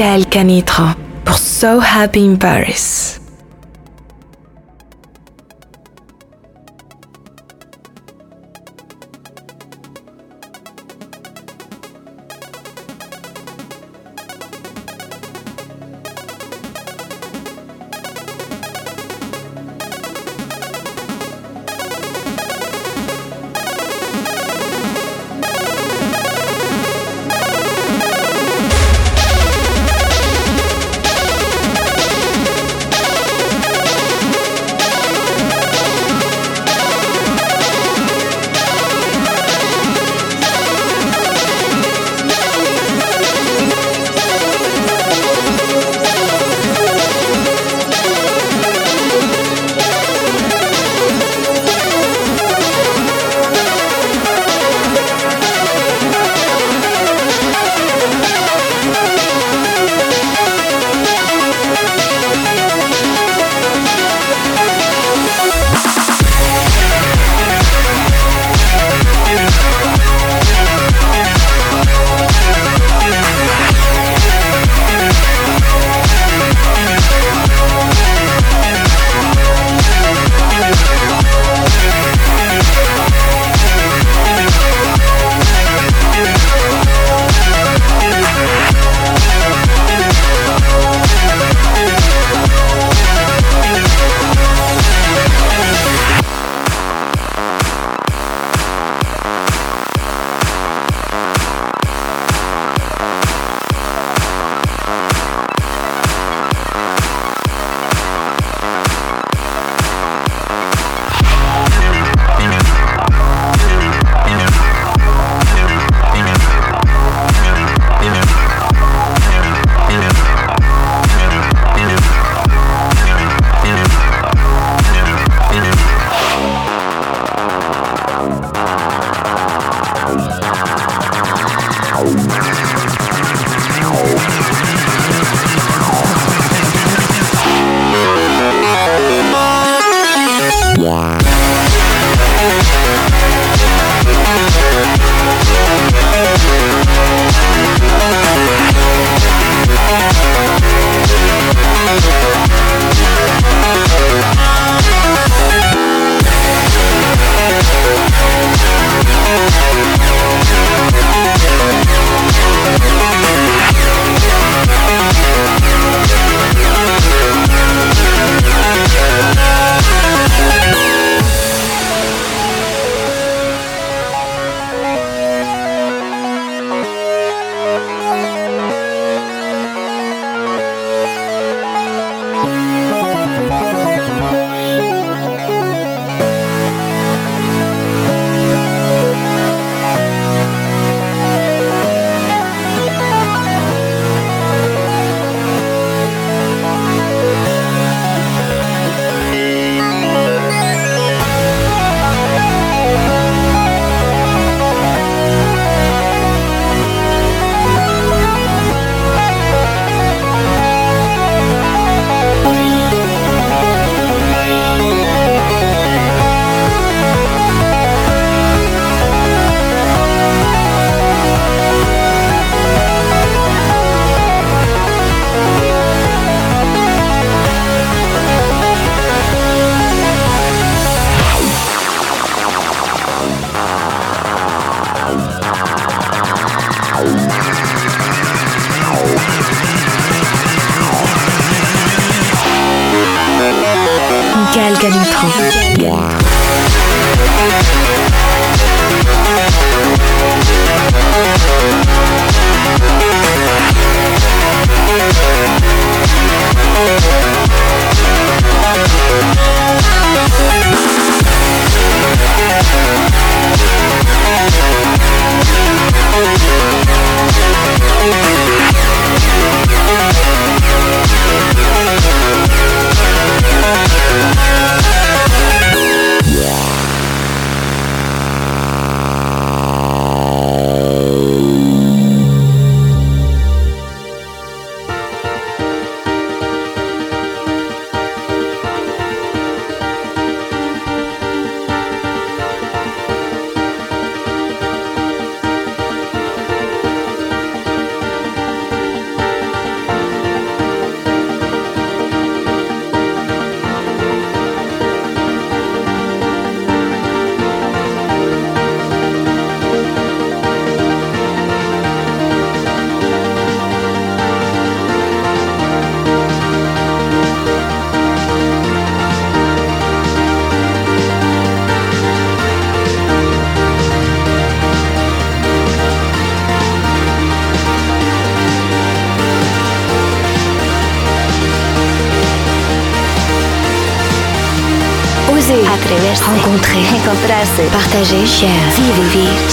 Michael Canitrot pour So Happy in Paris.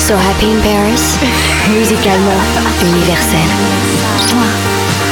So happy in Paris. Musicalement. Universel.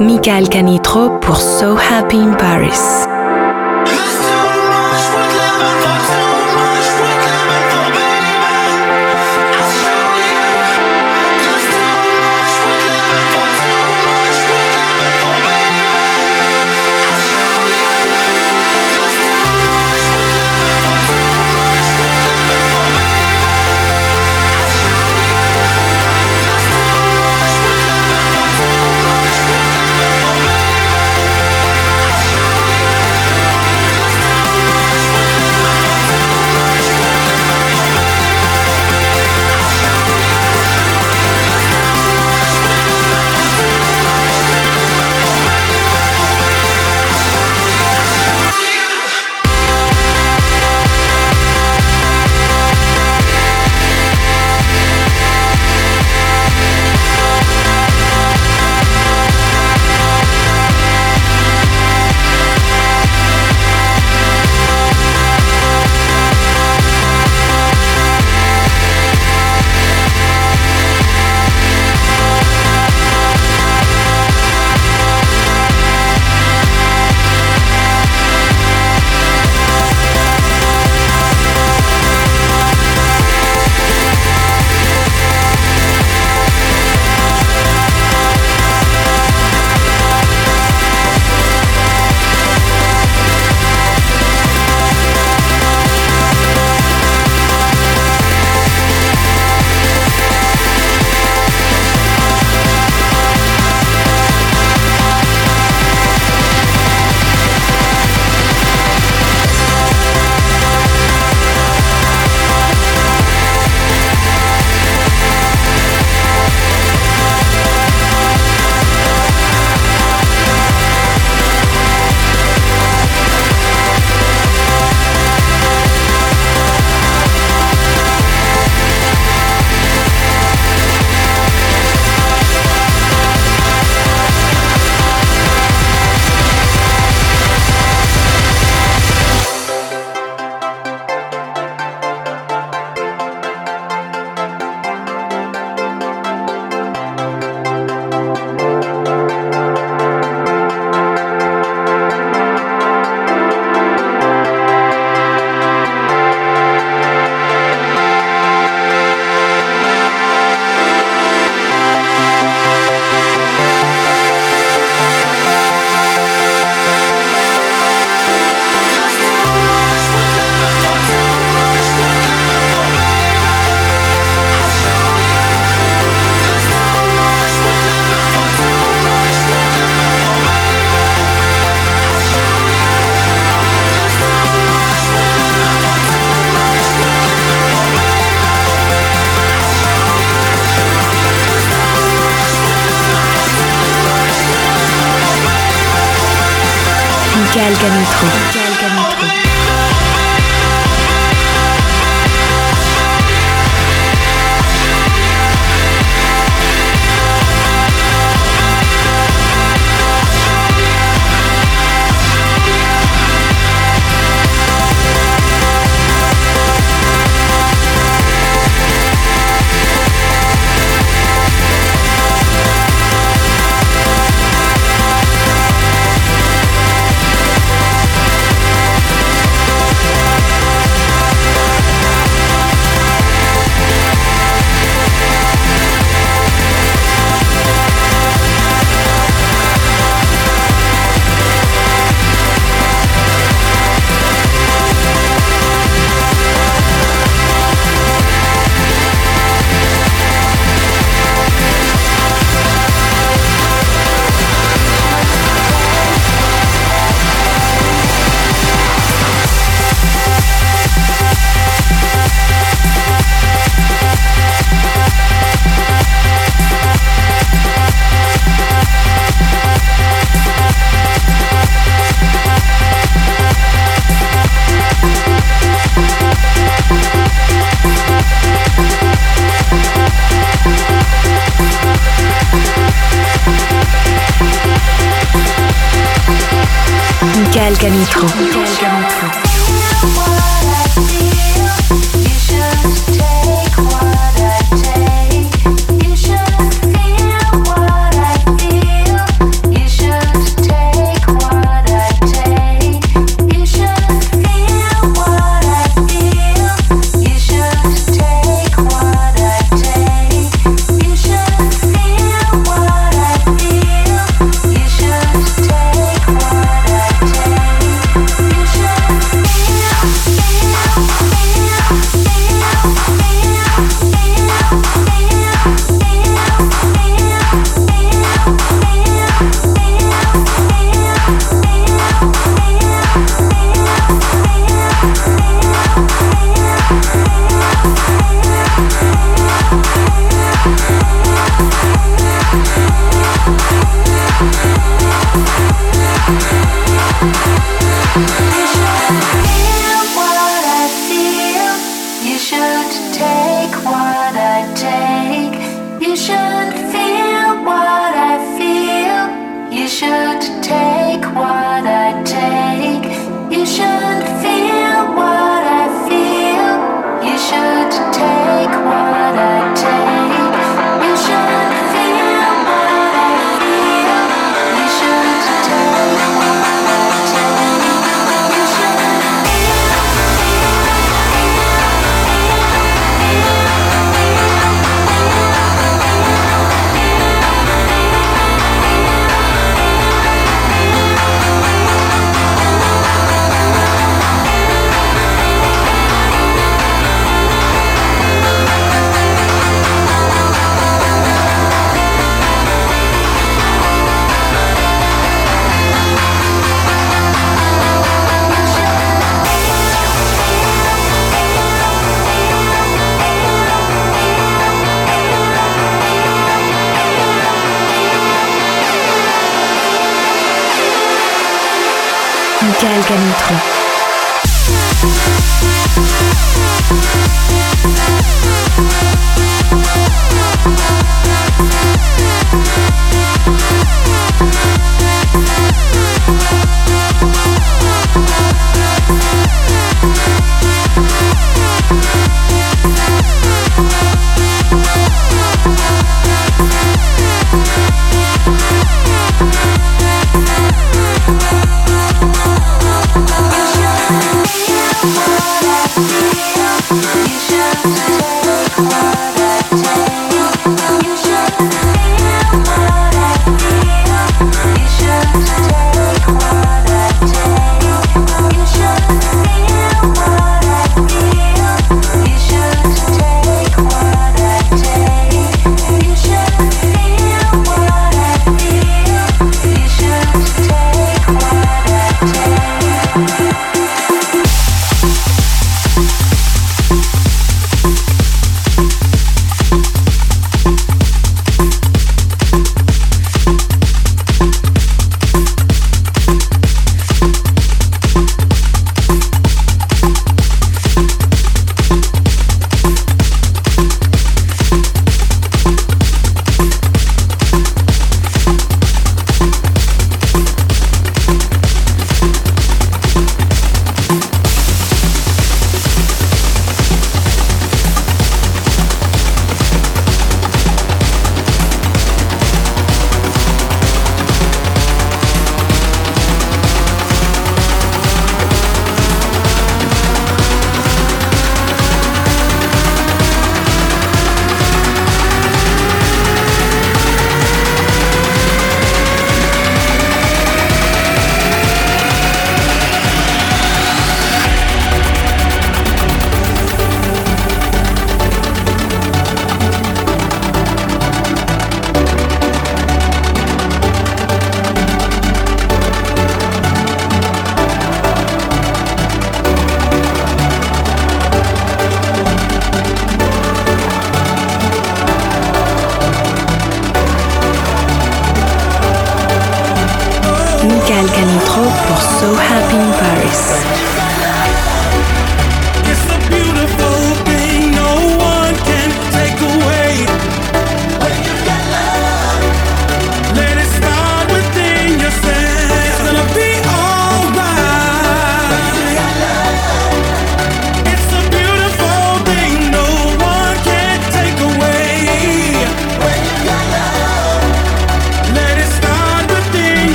Michael Canitro pour So Happy in Paris.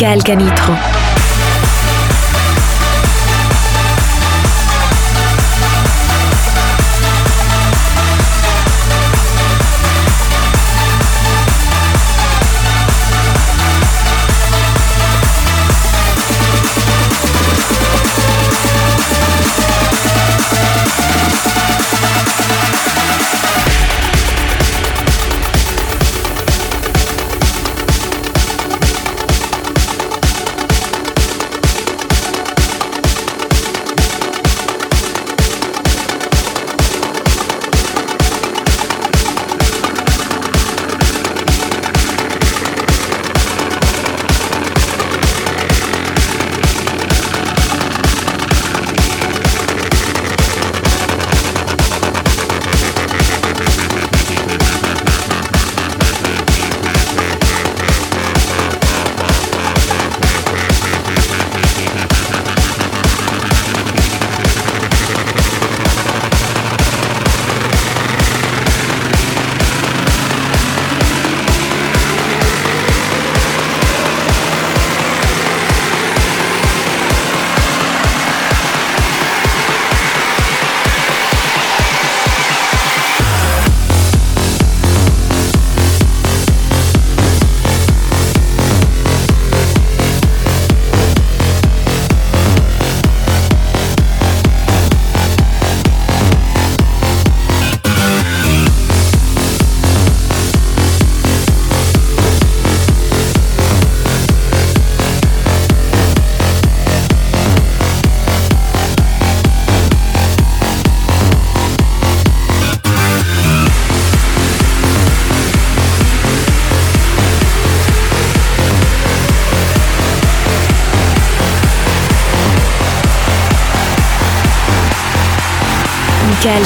Michael Canitro.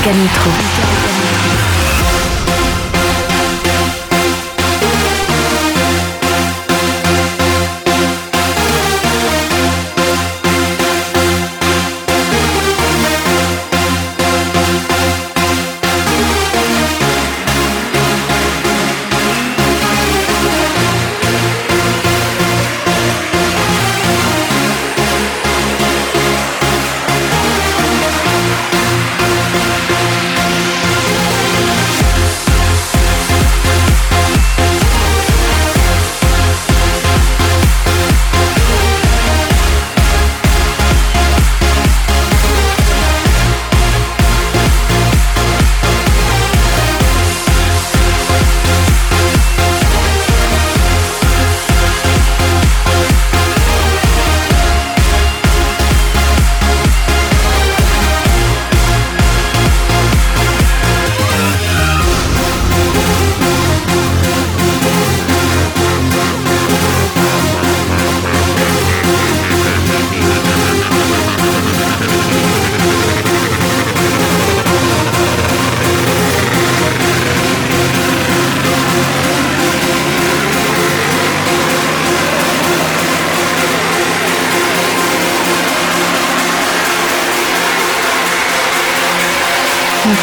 Michael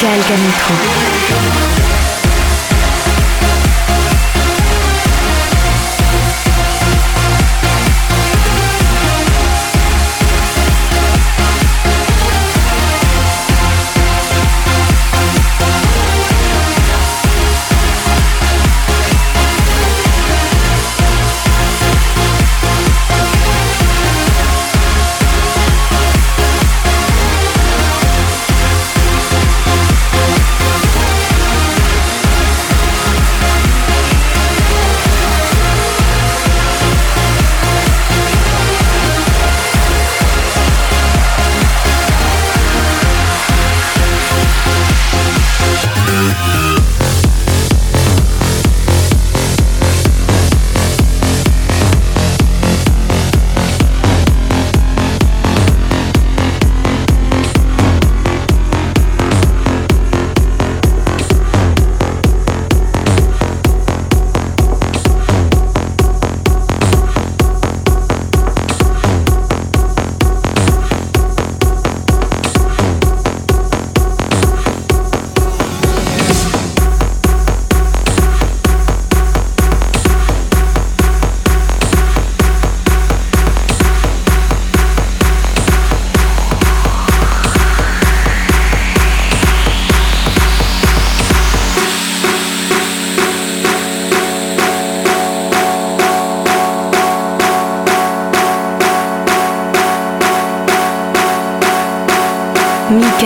Michael Canitrot.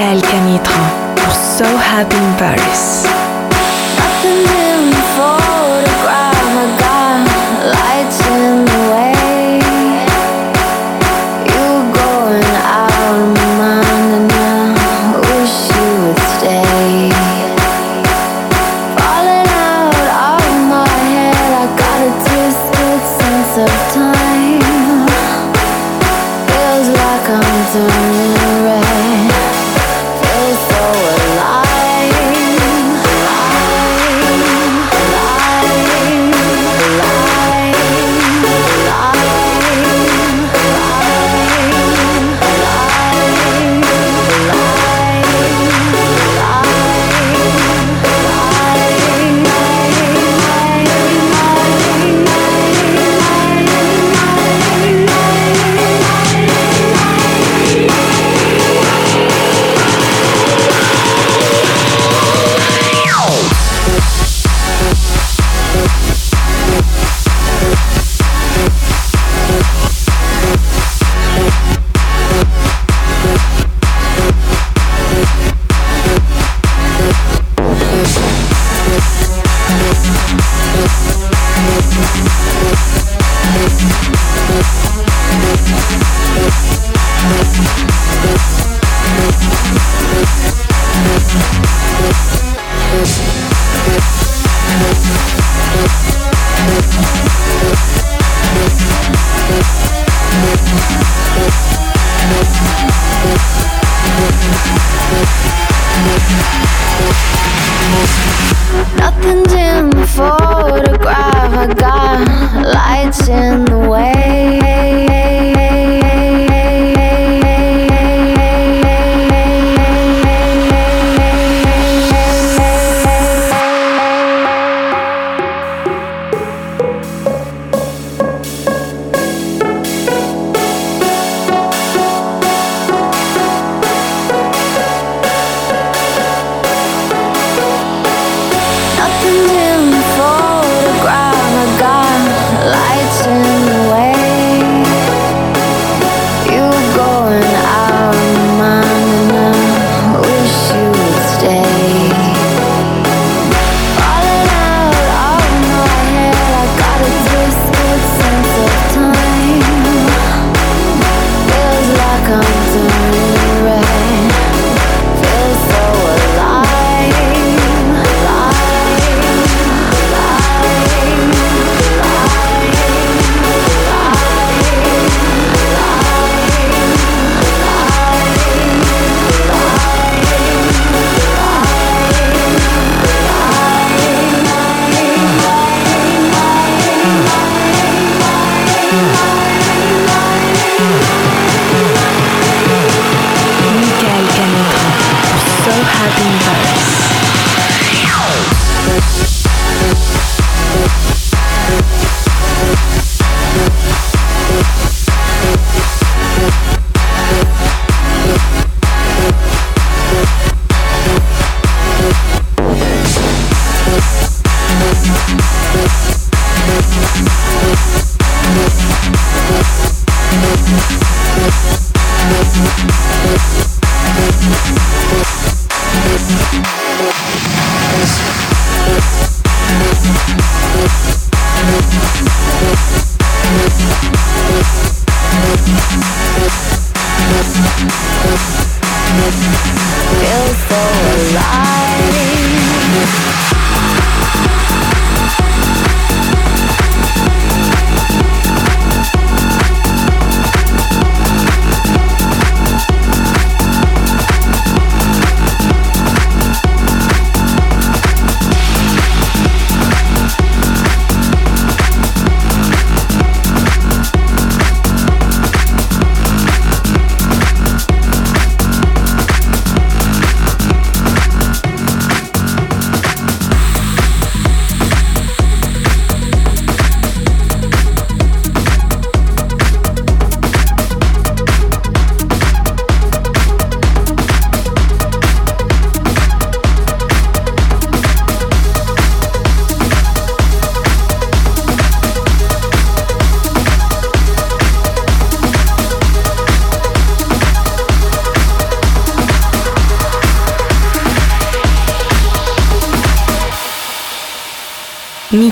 Michael Canitra pour So Happy in Paris.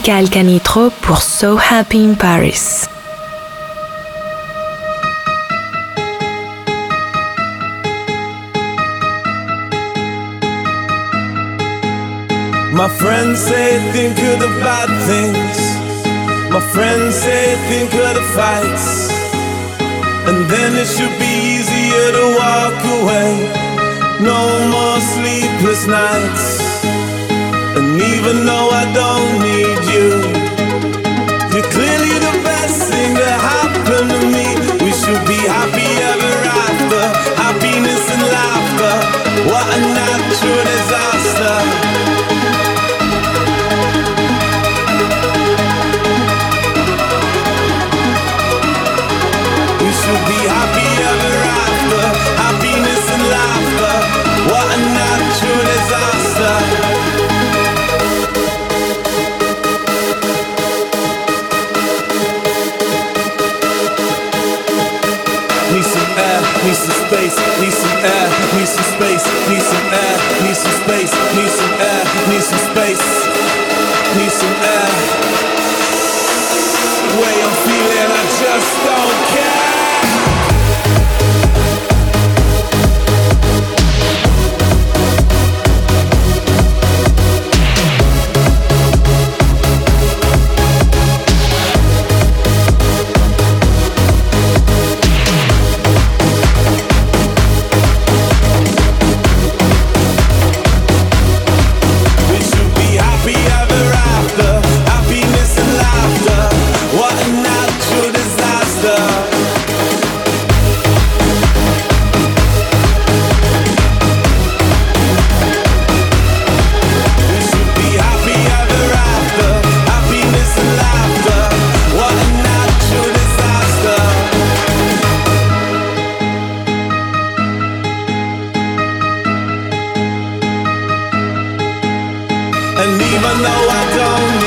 Michael Canitrot pour So Happy in Paris. My friends say think of the bad things. My friends say think of the fights. And then it should be easier to walk away. No more sleepless nights even though I don't need you. even though I don't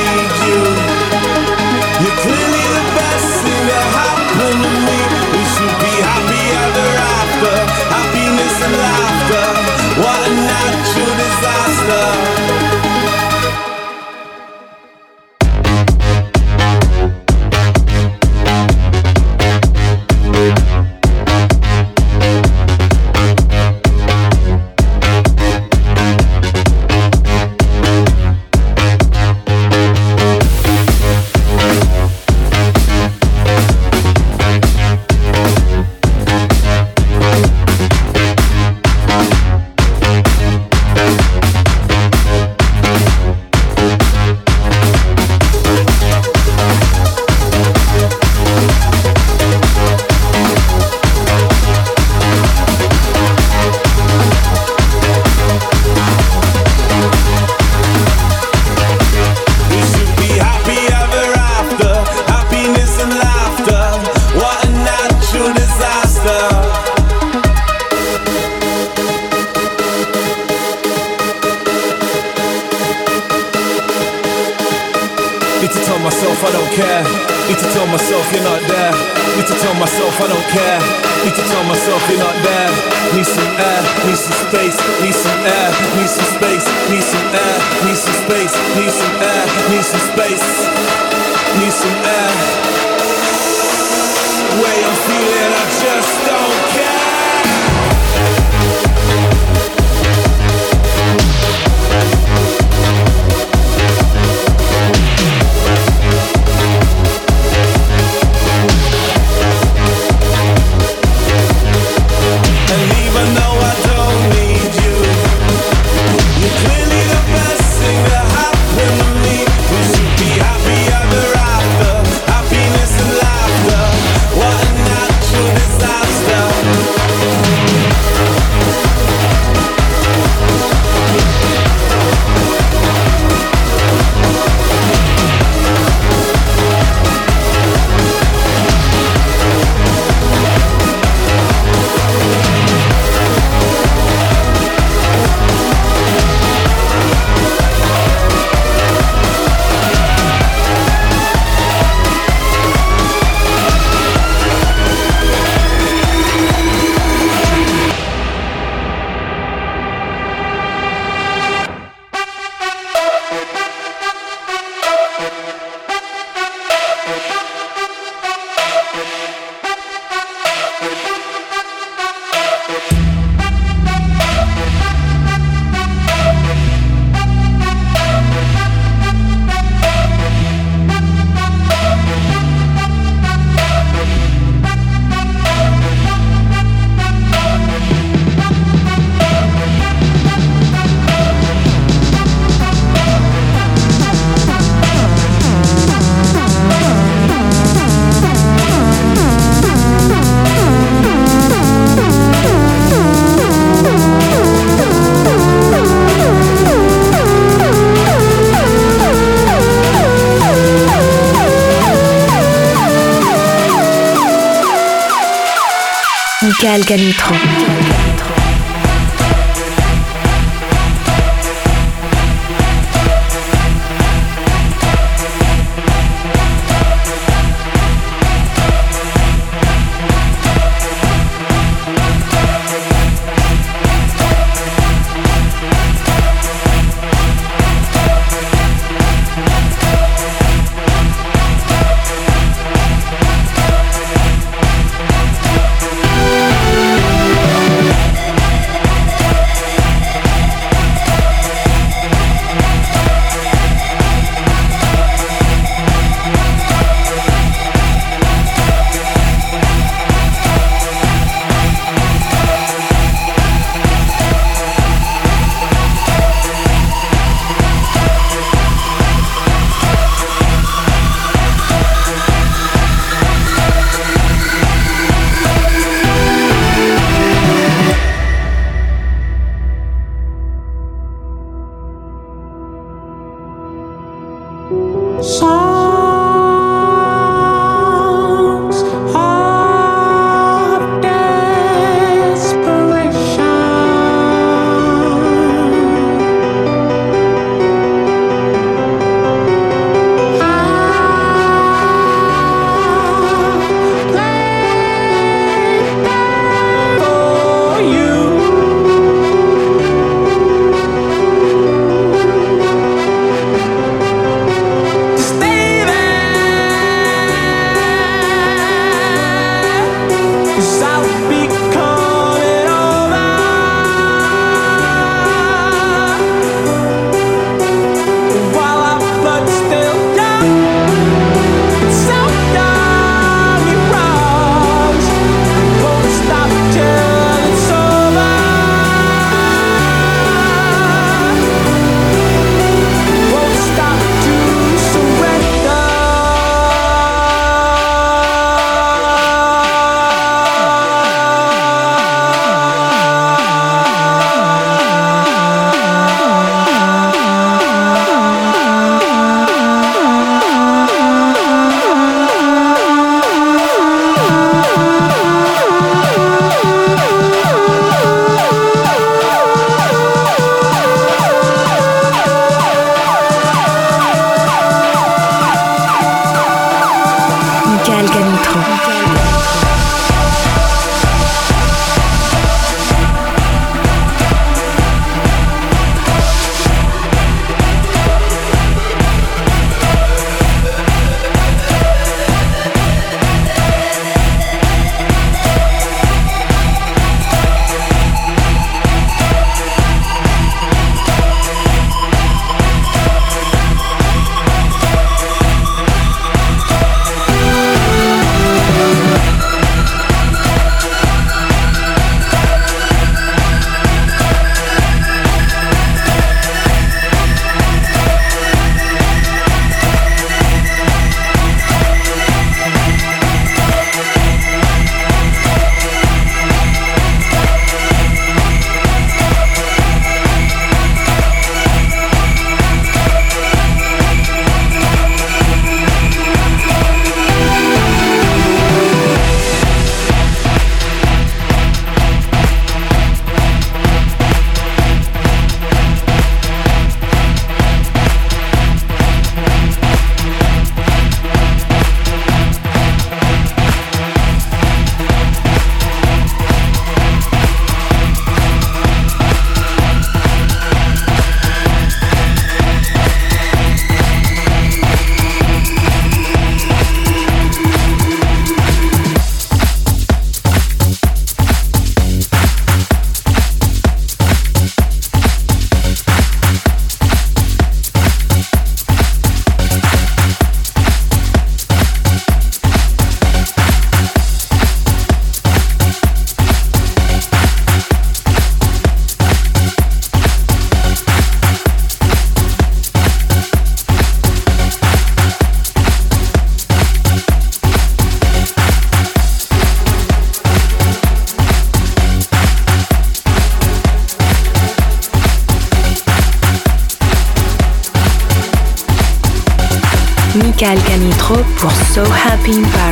pour So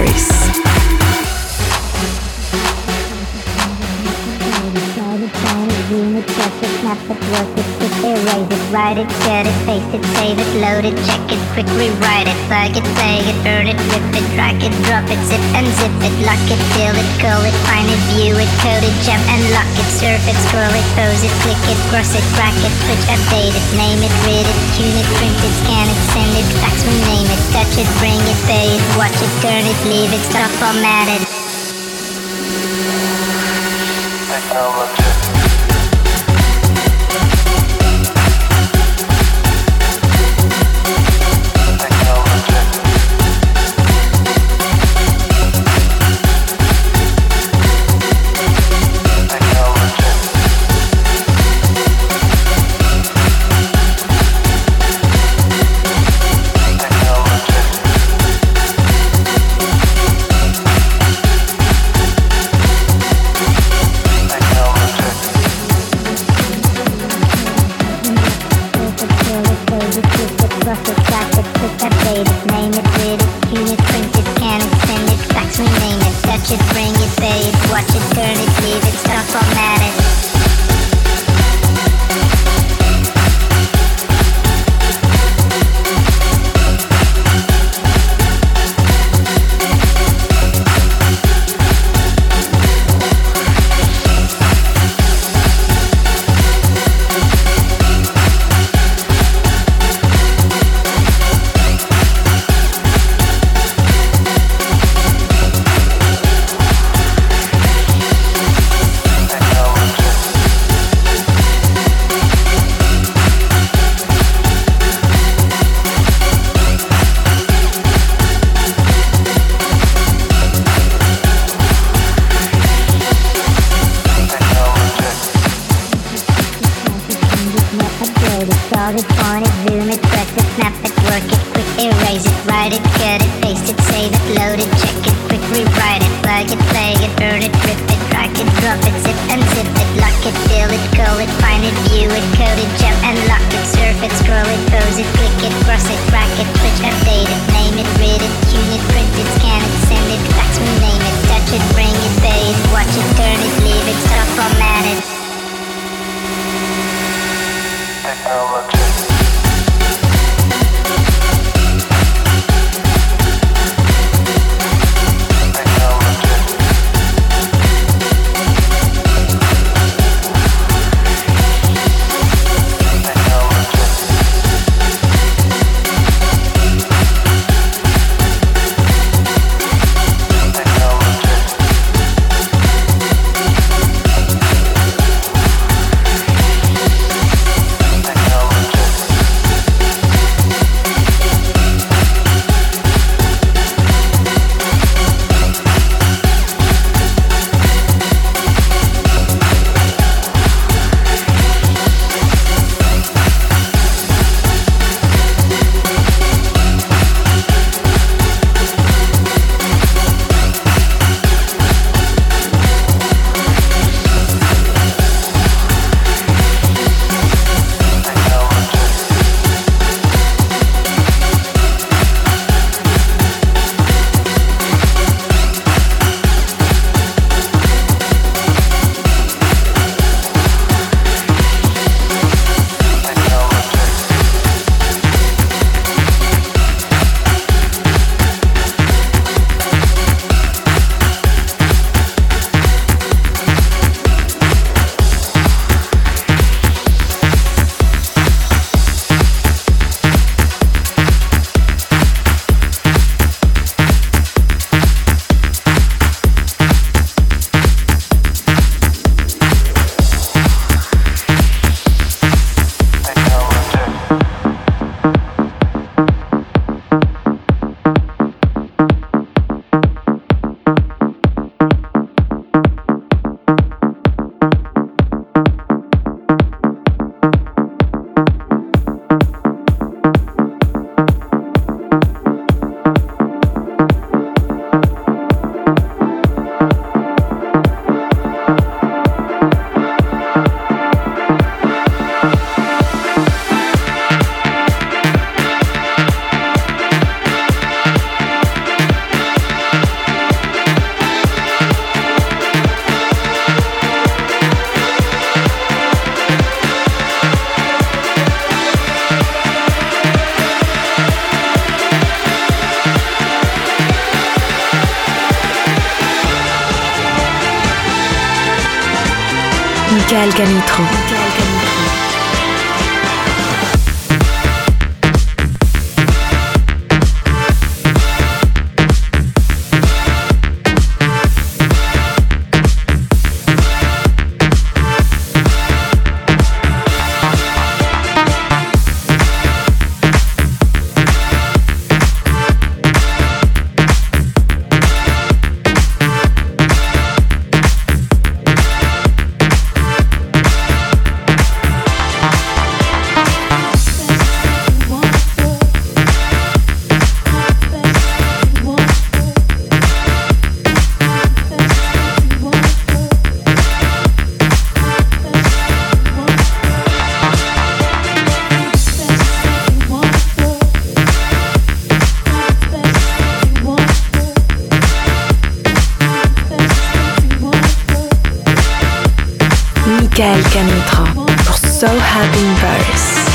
Canitrot pour So Happy in Paris.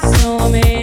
So amazing,